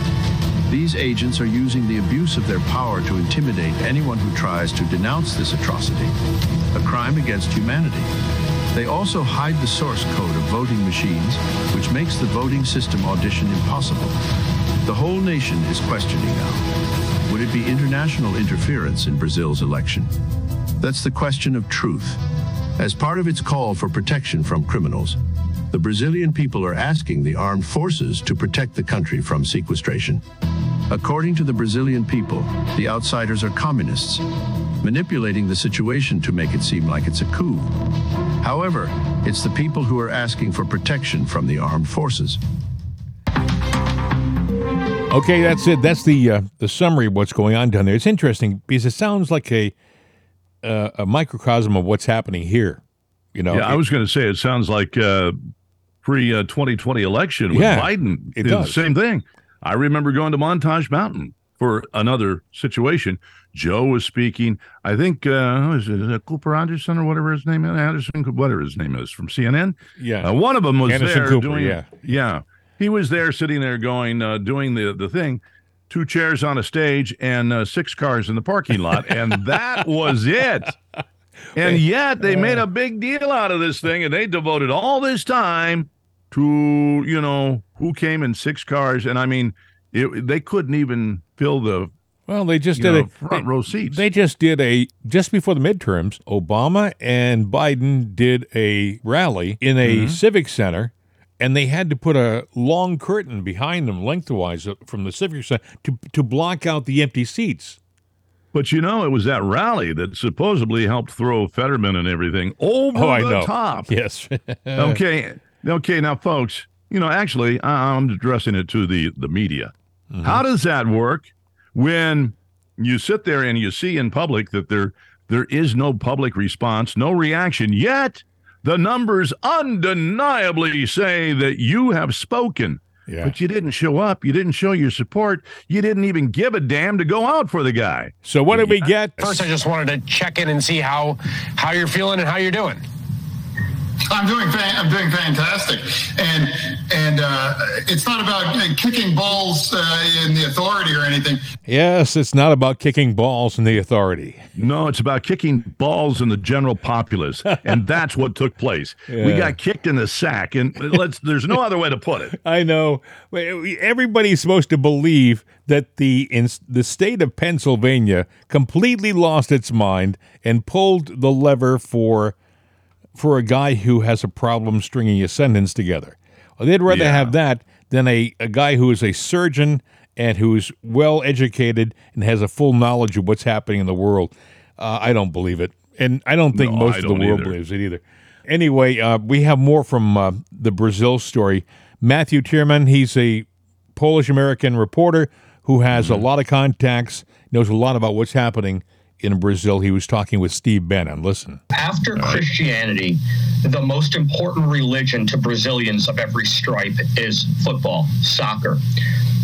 These agents are using the abuse of their power to intimidate anyone who tries to denounce this atrocity, a crime against humanity. They also hide the source code of voting machines, which makes the voting system audition impossible. The whole nation is questioning now. Would it be international interference in Brazil's election? That's the question of truth. As part of its call for protection from criminals, the Brazilian people are asking the armed forces to protect the country from sequestration. According to the Brazilian people, the outsiders are communists, manipulating the situation to make it seem like it's a coup. However, it's the people who are asking for protection from the armed forces.
Okay, that's it. That's the uh, the summary of what's going on down there. It's interesting because it sounds like a uh, a microcosm of what's happening here. You know,
yeah, I was going to say it sounds like uh, pre uh, 2020 election with
Yeah,
Biden.
it
It's
does.
the same thing. I remember going to Montage Mountain for another situation. Joe was speaking. I think uh, is it, is it Cooper Anderson or whatever his name is, Anderson, whatever his name is from CNN.
Yeah.
Uh, one of them was
Anderson
there
Cooper,
doing,
yeah.
yeah. He was there sitting there going, uh, doing the, the thing, two chairs on a stage and uh, six cars in the parking lot. And that was it. And yet they made a big deal out of this thing and they devoted all this time to, you know, who came in six cars. And I mean, it, they couldn't even fill the
well, they just did
know,
a
front row seats.
They just did a just before the midterms. Obama and Biden did a rally in a
Mm-hmm.
civic center, and they had to put a long curtain behind them, lengthwise uh, from the civic center, to to block out the empty seats.
But you know, it was that rally that supposedly helped throw Fetterman and everything over
Oh,
the
know.
top.
Yes.
okay, okay. Now, folks, you know, actually, I- I'm addressing it to the the media.
Mm-hmm.
How does that work when you sit there and you see in public that there there is no public response, no reaction, yet the numbers undeniably say that you have spoken.
Yeah.
But you didn't show up. You didn't show your support. You didn't even give a damn to go out for the guy.
So what did we get?
First, I just wanted to check in and see how how you're feeling and how you're doing.
I'm doing fan- I'm doing fantastic, and and uh, it's not about uh, kicking balls uh, in the authority or anything.
Yes, it's not about kicking balls in the authority.
No, it's about kicking balls in the general populace, and that's what took place. We got kicked in the sack, and let's. There's no other way to put it.
I know. Everybody's supposed to believe that the in, the state of Pennsylvania completely lost its mind and pulled the lever for for a guy who has a problem stringing a sentence together. Well, they'd rather
Yeah.
have that than a, a guy who is a surgeon and who's well educated and has a full knowledge of what's happening in the world. Uh, I don't believe it, and I don't think
No,
most
I
of the world
either.
believes it either. Anyway, uh, we have more from uh, the Brazil story. Matthew Tyrmand, he's a Polish American reporter who has
Mm-hmm.
a lot of contacts, knows a lot about what's happening in Brazil. He was talking with Steve Bannon. Listen.
After Christianity, the most important religion to Brazilians of every stripe is football, soccer.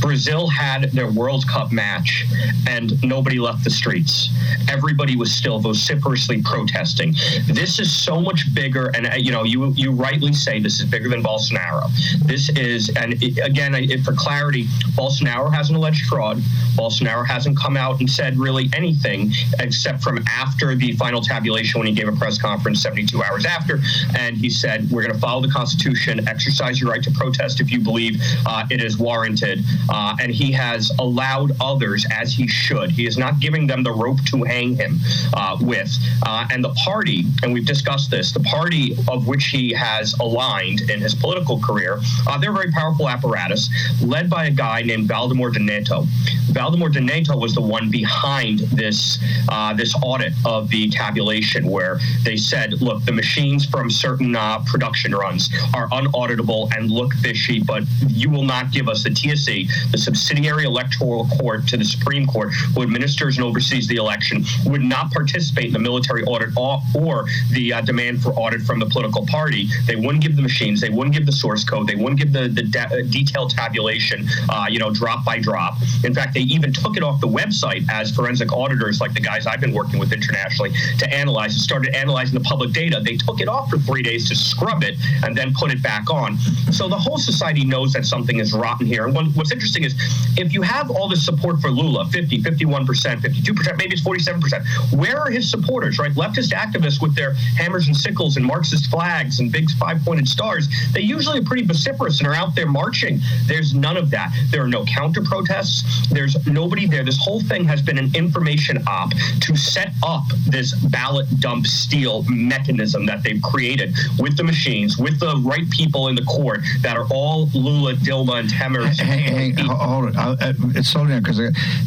Brazil had their World Cup match and nobody left the streets. Everybody was still vociferously protesting. This is so much bigger, and uh, you know, you you rightly say this is bigger than Bolsonaro. This is, and it- again, for clarity, Bolsonaro has an alleged fraud. Bolsonaro hasn't come out and said really anything except from after the final tabulation when he gave a press conference 72 hours after, and he said, "We're going to follow the Constitution, exercise your right to protest if you believe uh, it is warranted." Uh, and he has allowed others, as he should. He is not giving them the rope to hang him uh, with. Uh, and the party, and we've discussed this, the party of which he has aligned in his political career, uh, they're a very powerful apparatus led by a guy named Valdemar de Neto. Valdemar de Neto was the one behind this uh, this audit of the tabulation, where they said, "Look, the machines from certain uh, production runs are unauditable and look fishy, but you will not give us the TSE, the subsidiary electoral court to the Supreme Court, who administers and oversees the election, would not participate in the military audit or, or the uh, demand for audit from the political party. They wouldn't give the machines, they wouldn't give the source code, they wouldn't give the, the de- uh, detailed tabulation, uh, you know, drop by drop. In fact, they even took it off the website as forensic auditors, like the guys I've been working with internationally, to analyze and started analyzing the public data. They took it off for three days to scrub it and then put it back on. So the whole society knows that something is rotten here. And what, what's interesting is if you have all this support for Lula 50, 51%, 52%, maybe it's 47%, where are his supporters, right? Leftist activists with their hammers and sickles and Marxist flags and big five pointed stars, they usually are pretty vociferous and are out there marching. There's none of that. There are no counter protests. There's nobody there. This whole thing has been an information op to set up this ballot dump steal mechanism that they've created with the machines, with the right people in the court that are all Lula, Dilma, and Temer's.
Hey, hey, ho- hold it. Uh, uh, slow down because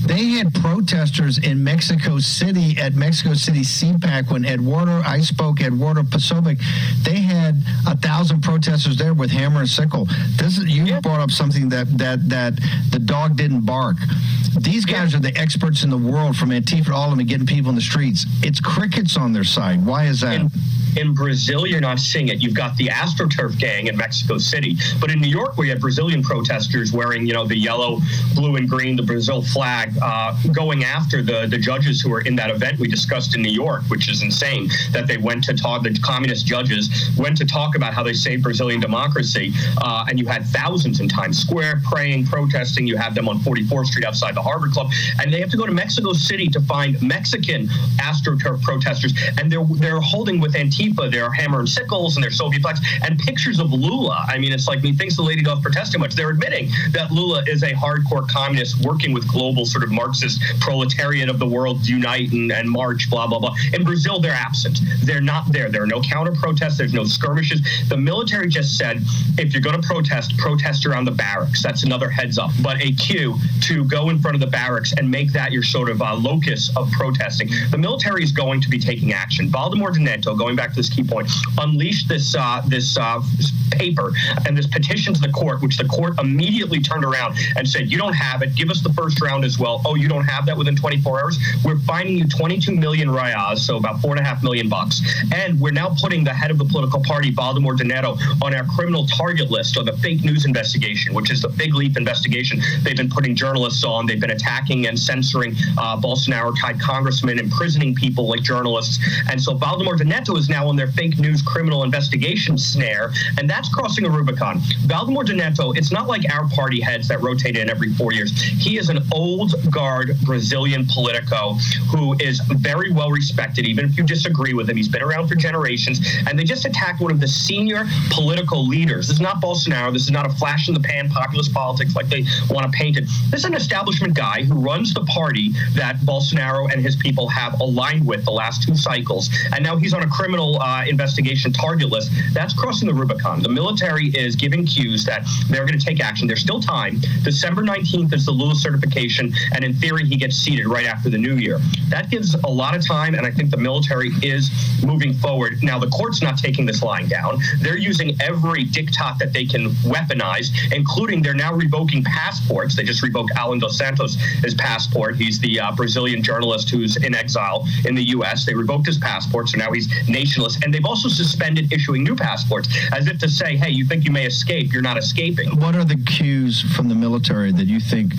they had protesters in Mexico City at Mexico City CPAC when Eduardo, I spoke, Eduardo Pasovic, they had a thousand protesters there with hammer and sickle. This is you brought up something that that that the dog didn't bark. These guys are the experts in the world from Antifa all of them getting people in the streets. It's crickets on their side. Why is that?
And In Brazil, you're not seeing it. You've got the AstroTurf gang in Mexico City, but in New York, we had Brazilian protesters wearing, you know, the yellow, blue, and green, the Brazil flag, uh, going after the the judges who were in that event we discussed in New York, which is insane that they went to talk. The communist judges went to talk about how they saved Brazilian democracy, uh, and you had thousands in Times Square praying, protesting. You have them on 44th Street outside the Harvard Club, and they have to go to Mexico City to find Mexican AstroTurf protesters, and they're they're holding with Antifa hammer and sickles and their Soviet flags and pictures of Lula. I mean, it's like methinks the lady doth protest too much. They're admitting that Lula is a hardcore communist working with global sort of Marxist proletariat of the world unite and, and march, blah blah blah. In Brazil, they're absent. They're not there. There are no counter protests. There's no skirmishes. The military just said if you're going to protest, protest around the barracks. That's another heads up. But a cue to go in front of the barracks and make that your sort of uh, locus of protesting. The military is going to be taking action. Valdemar Neto, going back to this key point, unleashed this uh, this uh, paper and this petition to the court, which the court immediately turned around and said, "You don't have it. Give us the first round as well." Oh, you don't have that within 24 hours. We're fining you 22 million reais, so about four and a half million bucks, and we're now putting the head of the political party, Valdemar Neto, on our criminal target list on the fake news investigation, which is the Big Leap investigation. They've been putting journalists on. They've been attacking and censoring uh, Bolsonaro-tied congressmen, imprisoning people like journalists, and so Valdemar Neto is now on their fake news criminal investigation snare, and that's crossing a Rubicon. Valdemar Neto, it's not like our party heads that rotate in every four years. He is an old guard Brazilian politico who is very well respected, even if you disagree with him. He's been around for generations, and they just attacked one of the senior political leaders. This is not Bolsonaro. This is not a flash in the pan populist politics like they want to paint it. This is an establishment guy who runs the party that Bolsonaro and his people have aligned with the last two cycles, and now he's on a criminal uh, investigation target list. That's crossing the Rubicon. The military is giving cues that they're going to take action. There's still time. December 19th is the Lula certification, and in theory, he gets seated right after the new year. That gives a lot of time, and I think the military is moving forward. Now, the court's not taking this lying down. They're using every diktat that they can weaponize, including they're now revoking passports. They just revoked Allan dos Santos' his passport. He's the uh, Brazilian journalist who's in exile in the U.S. They revoked his passport, so now he's And they've also suspended issuing new passports, as if to say, hey, you think you may escape, you're not escaping.
What are the cues from the military that you think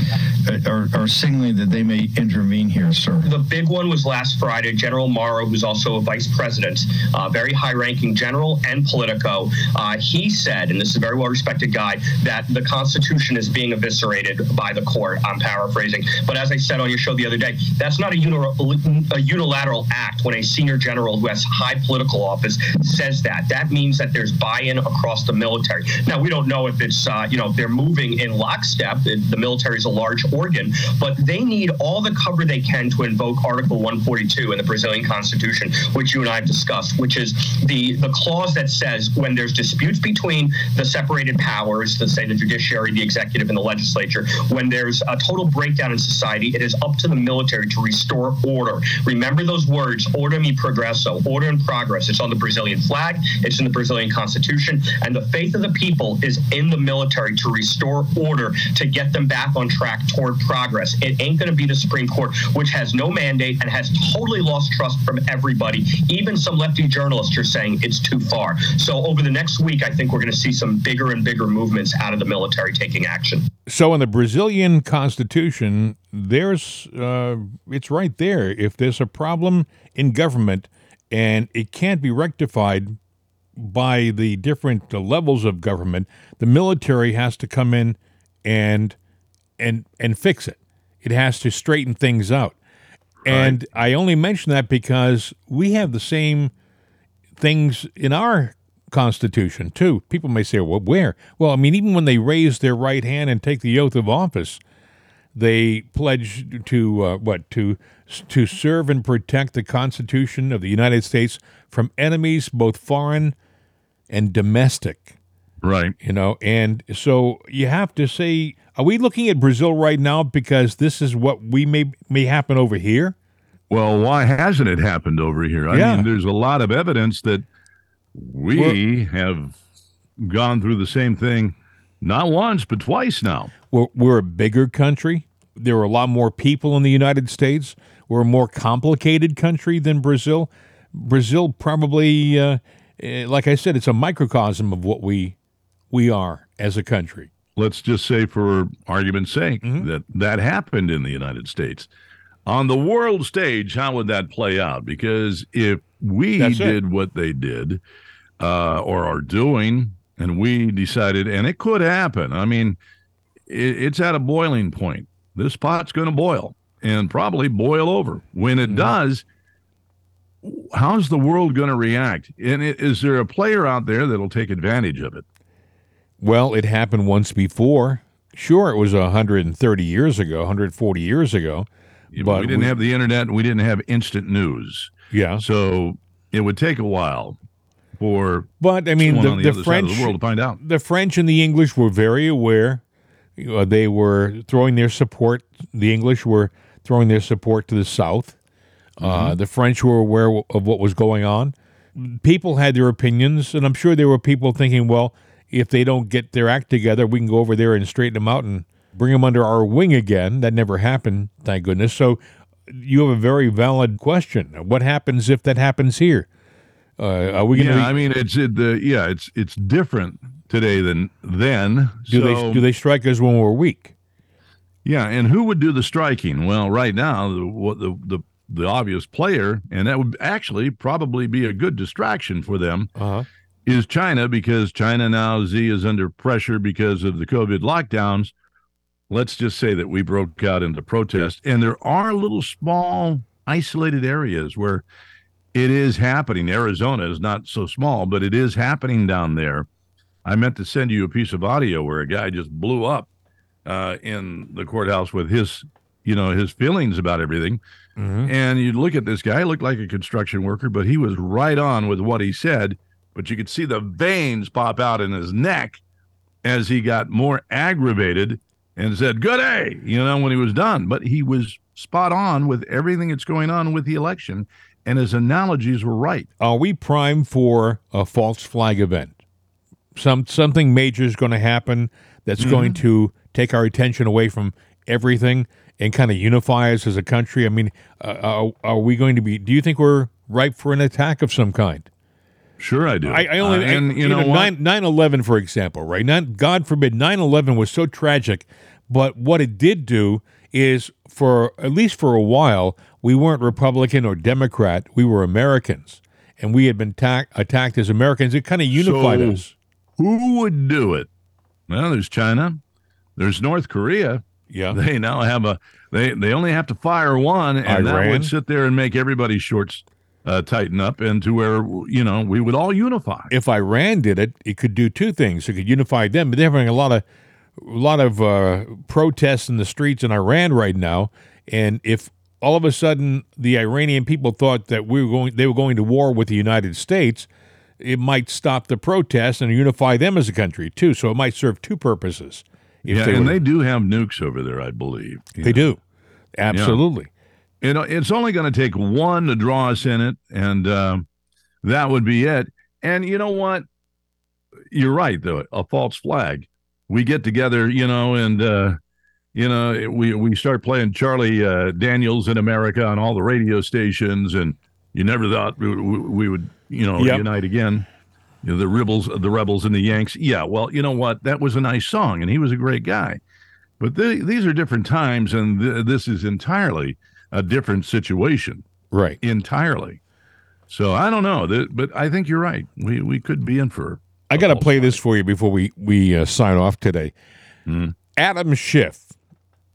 uh, are, are signaling that they may intervene here, sir?
The big one was last Friday. General Mourão, who's also a vice president, uh, very high ranking general and Politico, uh, he said, and this is a very well respected guy, that the Constitution is being eviscerated by the court. I'm paraphrasing. But as I said on your show the other day, that's not a, a unilateral act when a senior general who has high political office says that. That means that there's buy in across the military. Now, we don't know if it's, uh, you know, they're moving in lockstep. The, the military is a large organ, but they need all the cover they can to invoke Article 142 in the Brazilian Constitution, which you and I have discussed, which is the, the clause that says when there's disputes between the separated powers, let's say the judiciary, the executive, and the legislature, when there's a total breakdown in society, it is up to the military to restore order. Remember those words, order me progresso, order and progress. It's on the Brazilian flag, it's in the Brazilian Constitution, and the faith of the people is in the military to restore order, to get them back on track toward progress. It ain't going to be the Supreme Court, which has no mandate and has totally lost trust from everybody. Even some lefty journalists are saying it's too far. So over the next week, I think we're going to see some bigger and bigger movements out of the military taking action.
So in the Brazilian constitution, there's uh, it's right there. If there's a problem in government and it can't be rectified by the different levels of government, the military has to come in and and and fix it. It has to straighten things out. And I only mention that because we have the same things in our Constitution too. People may say, "Well, where?" Well, I mean, even when they raise their right hand and take the oath of office, they pledge to uh, what to to serve and protect the Constitution of the United States from enemies, both foreign and domestic.
Right.
You know, and so you have to say, are we looking at Brazil right now because this is what we may may happen over here?
Well, why hasn't it happened over here? I
Yeah.
mean, there's a lot of evidence that we have gone through the same thing not once, but twice now.
We're, we're a bigger country. There are a lot more people in the United States. We're a more complicated country than Brazil. Brazil probably, uh, eh, like I said, it's a microcosm of what we we are as a country.
let's just say for argument's sake that that happened in the United States. On the world stage, how would that play out? Because if we
That's it.
did what they did uh, or are doing, and we decided, and it could happen. I mean, it, it's at a boiling point. This pot's going to boil and probably boil over. When it does, how's the world going to react? And is there a player out there that'll take advantage of it?
Well, it happened once before. Sure, it was 130 years ago, 140 years ago.
You know,
But
we didn't
we-
have the internet and we didn't have instant news.
Yeah.
So it would take a while for
But I mean, the,
the,
the French,
the world to find out.
the French and the English were very aware. Uh, they were throwing their support. The English were throwing their support to the South. Uh, the French were aware of what was going on. People had their opinions, and I'm sure there were people thinking, well, if they don't get their act together, we can go over there and straighten them out and bring them under our wing again. That never happened, thank goodness. So you have a very valid question. What happens if that happens here? Uh, are we going to
Yeah, I mean it's it, the yeah it's it's different today than then.
do
so,
they do they strike us when we're weak?
Yeah, and who would do the striking? Well, right now the what the the the obvious player, and that would actually probably be a good distraction for them,
Uh-huh.
is China because China now Xi is under pressure because of the COVID lockdowns. Let's just say that we broke out into protest, and there are little small isolated areas where it is happening. Arizona is not so small, but it is happening down there. I meant to send you a piece of audio where a guy just blew up uh, in the courthouse with his, you know, his feelings about everything. And you look at this guy, he looked like a construction worker, but he was right on with what he said. But you could see the veins pop out in his neck as he got more aggravated and said, Good day, you know, when he was done. But he was spot on with everything that's going on with the election. And his analogies were right.
Are we primed for a false flag event? Some something major is going to happen that's going to take our attention away from everything and kind of unify us as a country. I mean, uh, are, are we going to be? Do you think we're ripe for an attack of some kind?
Sure, I do.
I, I only
Uh, and
I-
you, know, what?
9 9/11 for example, right? Not God forbid 9/11 was so tragic, but what it did do is for at least for a while we weren't Republican or Democrat, we were Americans. And we had been ta- attacked as Americans. It kind of unified
So-
us.
Who would do it? Well, there's China, there's North Korea.
Yeah.
They now have a they they only have to fire one, and that would sit there and make everybody's shorts uh, tighten up and to where you know we would all unify.
if Iran did it, it could do two things. It could unify them, but they're having a lot of a lot of uh, protests in the streets in Iran right now. And if all of a sudden the Iranian people thought that we were going, they were going to war with the United States, it might stop the protests and unify them as a country too. So it might serve two purposes.
Yeah,
they
and
were-
they do have nukes over there, I believe.
they do, absolutely.
You know, it's only going to take one to draw us in it, and um, that would be it. And you know what? You're right, though. A false flag. We get together, you know, and uh, you know, we we start playing Charlie uh, Daniels in America on all the radio stations, and you never thought we, we, we would, you know,
Yep.
unite again. You know, the rebels, the rebels, and the Yanks. Yeah, well, you know what? That was a nice song, and he was a great guy. But th- these are different times, and th- this is entirely a different situation
Right.
entirely. So I don't know, Th- but I think you're right. We we could be in for.
I got to play this for you before we we uh, sign off today. Adam Schiff.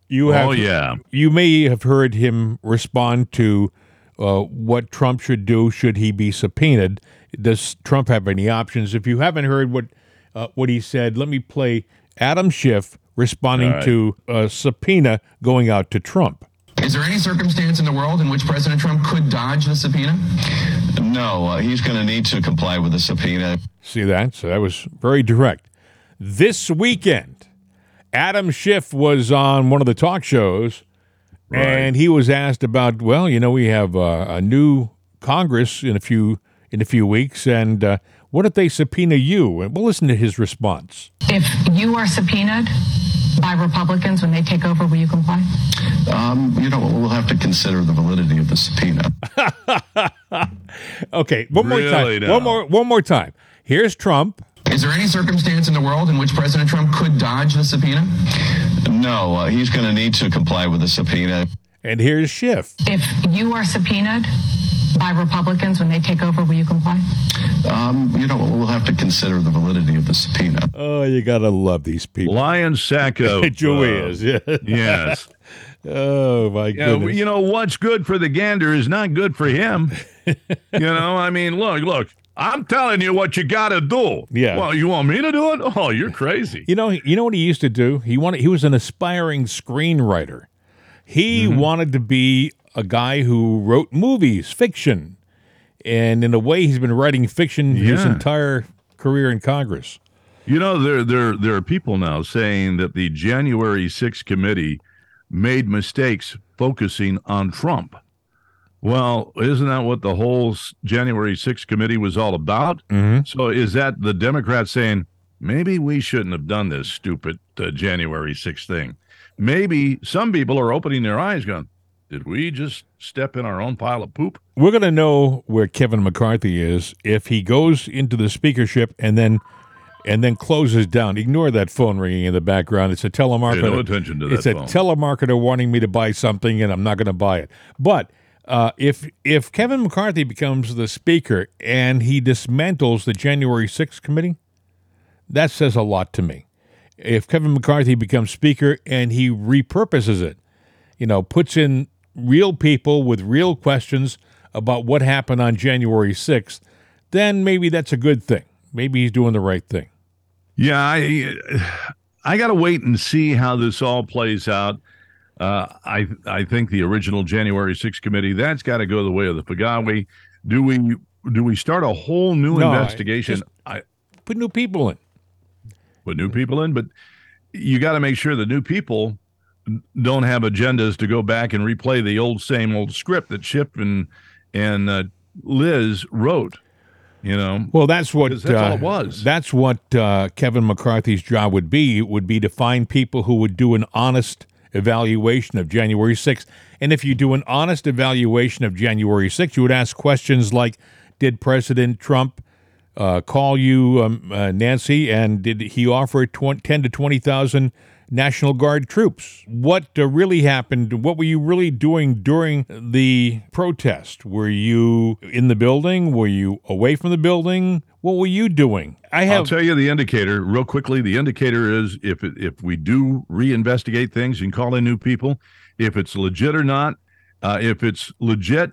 You have
Oh yeah,
you may have heard him respond to uh, what Trump should do should he be subpoenaed. Does Trump have any options? If you haven't heard what uh, what he said, let me play Adam Schiff responding
All right.
to a subpoena going out to Trump.
Is there any circumstance in the world in which President Trump could dodge the subpoena?
No, uh, he's going to need to comply with the subpoena.
See that? So that was very direct. This weekend, Adam Schiff was on one of the talk shows, and he was asked about. Well, you know, we have uh, a new Congress in a few in a few weeks, and uh, what if they subpoena you? And we'll listen to his response.
If you are subpoenaed, by Republicans when they take over, will you comply?
Um, you know, we'll have to consider the validity of the subpoena.
Okay, one more time.
now?
One more one more time. Here's Trump.
Is there any circumstance in the world in which President Trump could dodge the subpoena?
No, uh, he's going to need to comply with the subpoena.
And here's Schiff.
If you are subpoenaed by Republicans when they take over, will you comply?
Um, you know, we'll have to consider the validity of the subpoena.
Oh, you gotta love these people.
Lion Sacco.
Joe
uh,
is. Yeah.
Yes.
Oh my
Yeah,
goodness.
you know what's good for the gander is not good for him. you know, I mean, look, look. I'm telling you what you got to do.
Yeah.
Well, you want me to do it? Oh, you're crazy.
You know, you know what he used to do. He wanted. He was an aspiring screenwriter. He
Mm-hmm.
wanted to be a guy who wrote movies, fiction, and in a way, he's been writing fiction his entire career in Congress.
You know, there there there are people now saying that the January 6th committee made mistakes focusing on Trump. Well, isn't that what the whole January 6th committee was all about?
Mm-hmm.
So is that the Democrats saying maybe we shouldn't have done this stupid uh, January 6th thing? Maybe some people are opening their eyes going, did we just step in our own pile of poop?
We're going to know where Kevin McCarthy is if he goes into the speakership and then and then closes down. Ignore that phone ringing in the background. It's a telemarketer.
Pay no attention to that
it's
phone.
a telemarketer wanting me to buy something, and I'm not going to buy it. But uh, if if Kevin McCarthy becomes the speaker and he dismantles the January 6th committee, that says a lot to me. If Kevin McCarthy becomes speaker and he repurposes it, you know, puts in real people with real questions about what happened on January 6th, then maybe that's a good thing. Maybe he's doing the right thing.
Yeah, I I got to wait and see how this all plays out. Uh, I I think the original January 6th committee that's got to go the way of the Pagawi. Do we do we start a whole new
No,
investigation? I
Put new people in.
put new people in, but you got to make sure the new people don't have agendas to go back and replay the old same old script that Chip and and uh, Liz wrote. You know,
Well, that's what
that's all
uh,
it was.
That's what uh, Kevin McCarthy's job would be. It would be to find people who would do an honest evaluation of January 6th. And if you do an honest evaluation of January 6th, you would ask questions like, "Did President Trump uh, call you, um, uh, Nancy, and did he offer 20, 10 to 20,000 National Guard troops? What uh, really happened? What were you really doing during the protest? Were you in the building? Were you away from the building? What were you doing? I have.
I'll tell you the indicator real quickly. The indicator is if it, if we do reinvestigate things and call in new people, if it's legit or not. Uh, if it's legit,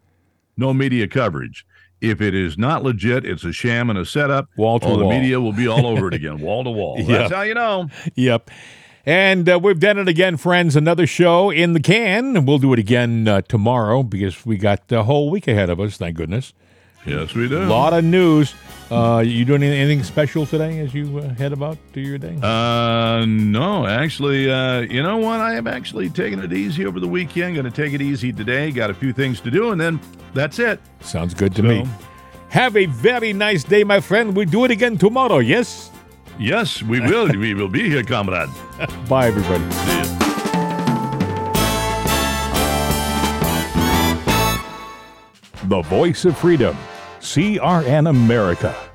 no media coverage. If it is not legit, it's a sham and a setup.
Wall to
all
wall.
the media will be all over it again, wall to wall. That's how you know.
Yep. And uh, we've done it again, friends. Another show in the can. And We'll do it again uh, tomorrow because we got the whole week ahead of us, thank goodness.
Yes, we do.
A lot of news. Uh, you doing anything special today as you uh, head about to your day?
Uh, no, actually, uh, you know what? I am actually taking it easy over the weekend. Going to take it easy today. Got a few things to do, and then that's it.
Sounds good to
So-
me. Have a very nice day, my friend. We do it again tomorrow, yes?
Yes, we will. we will be here, comrade.
Bye, everybody. See you. The voice of freedom, CRN America.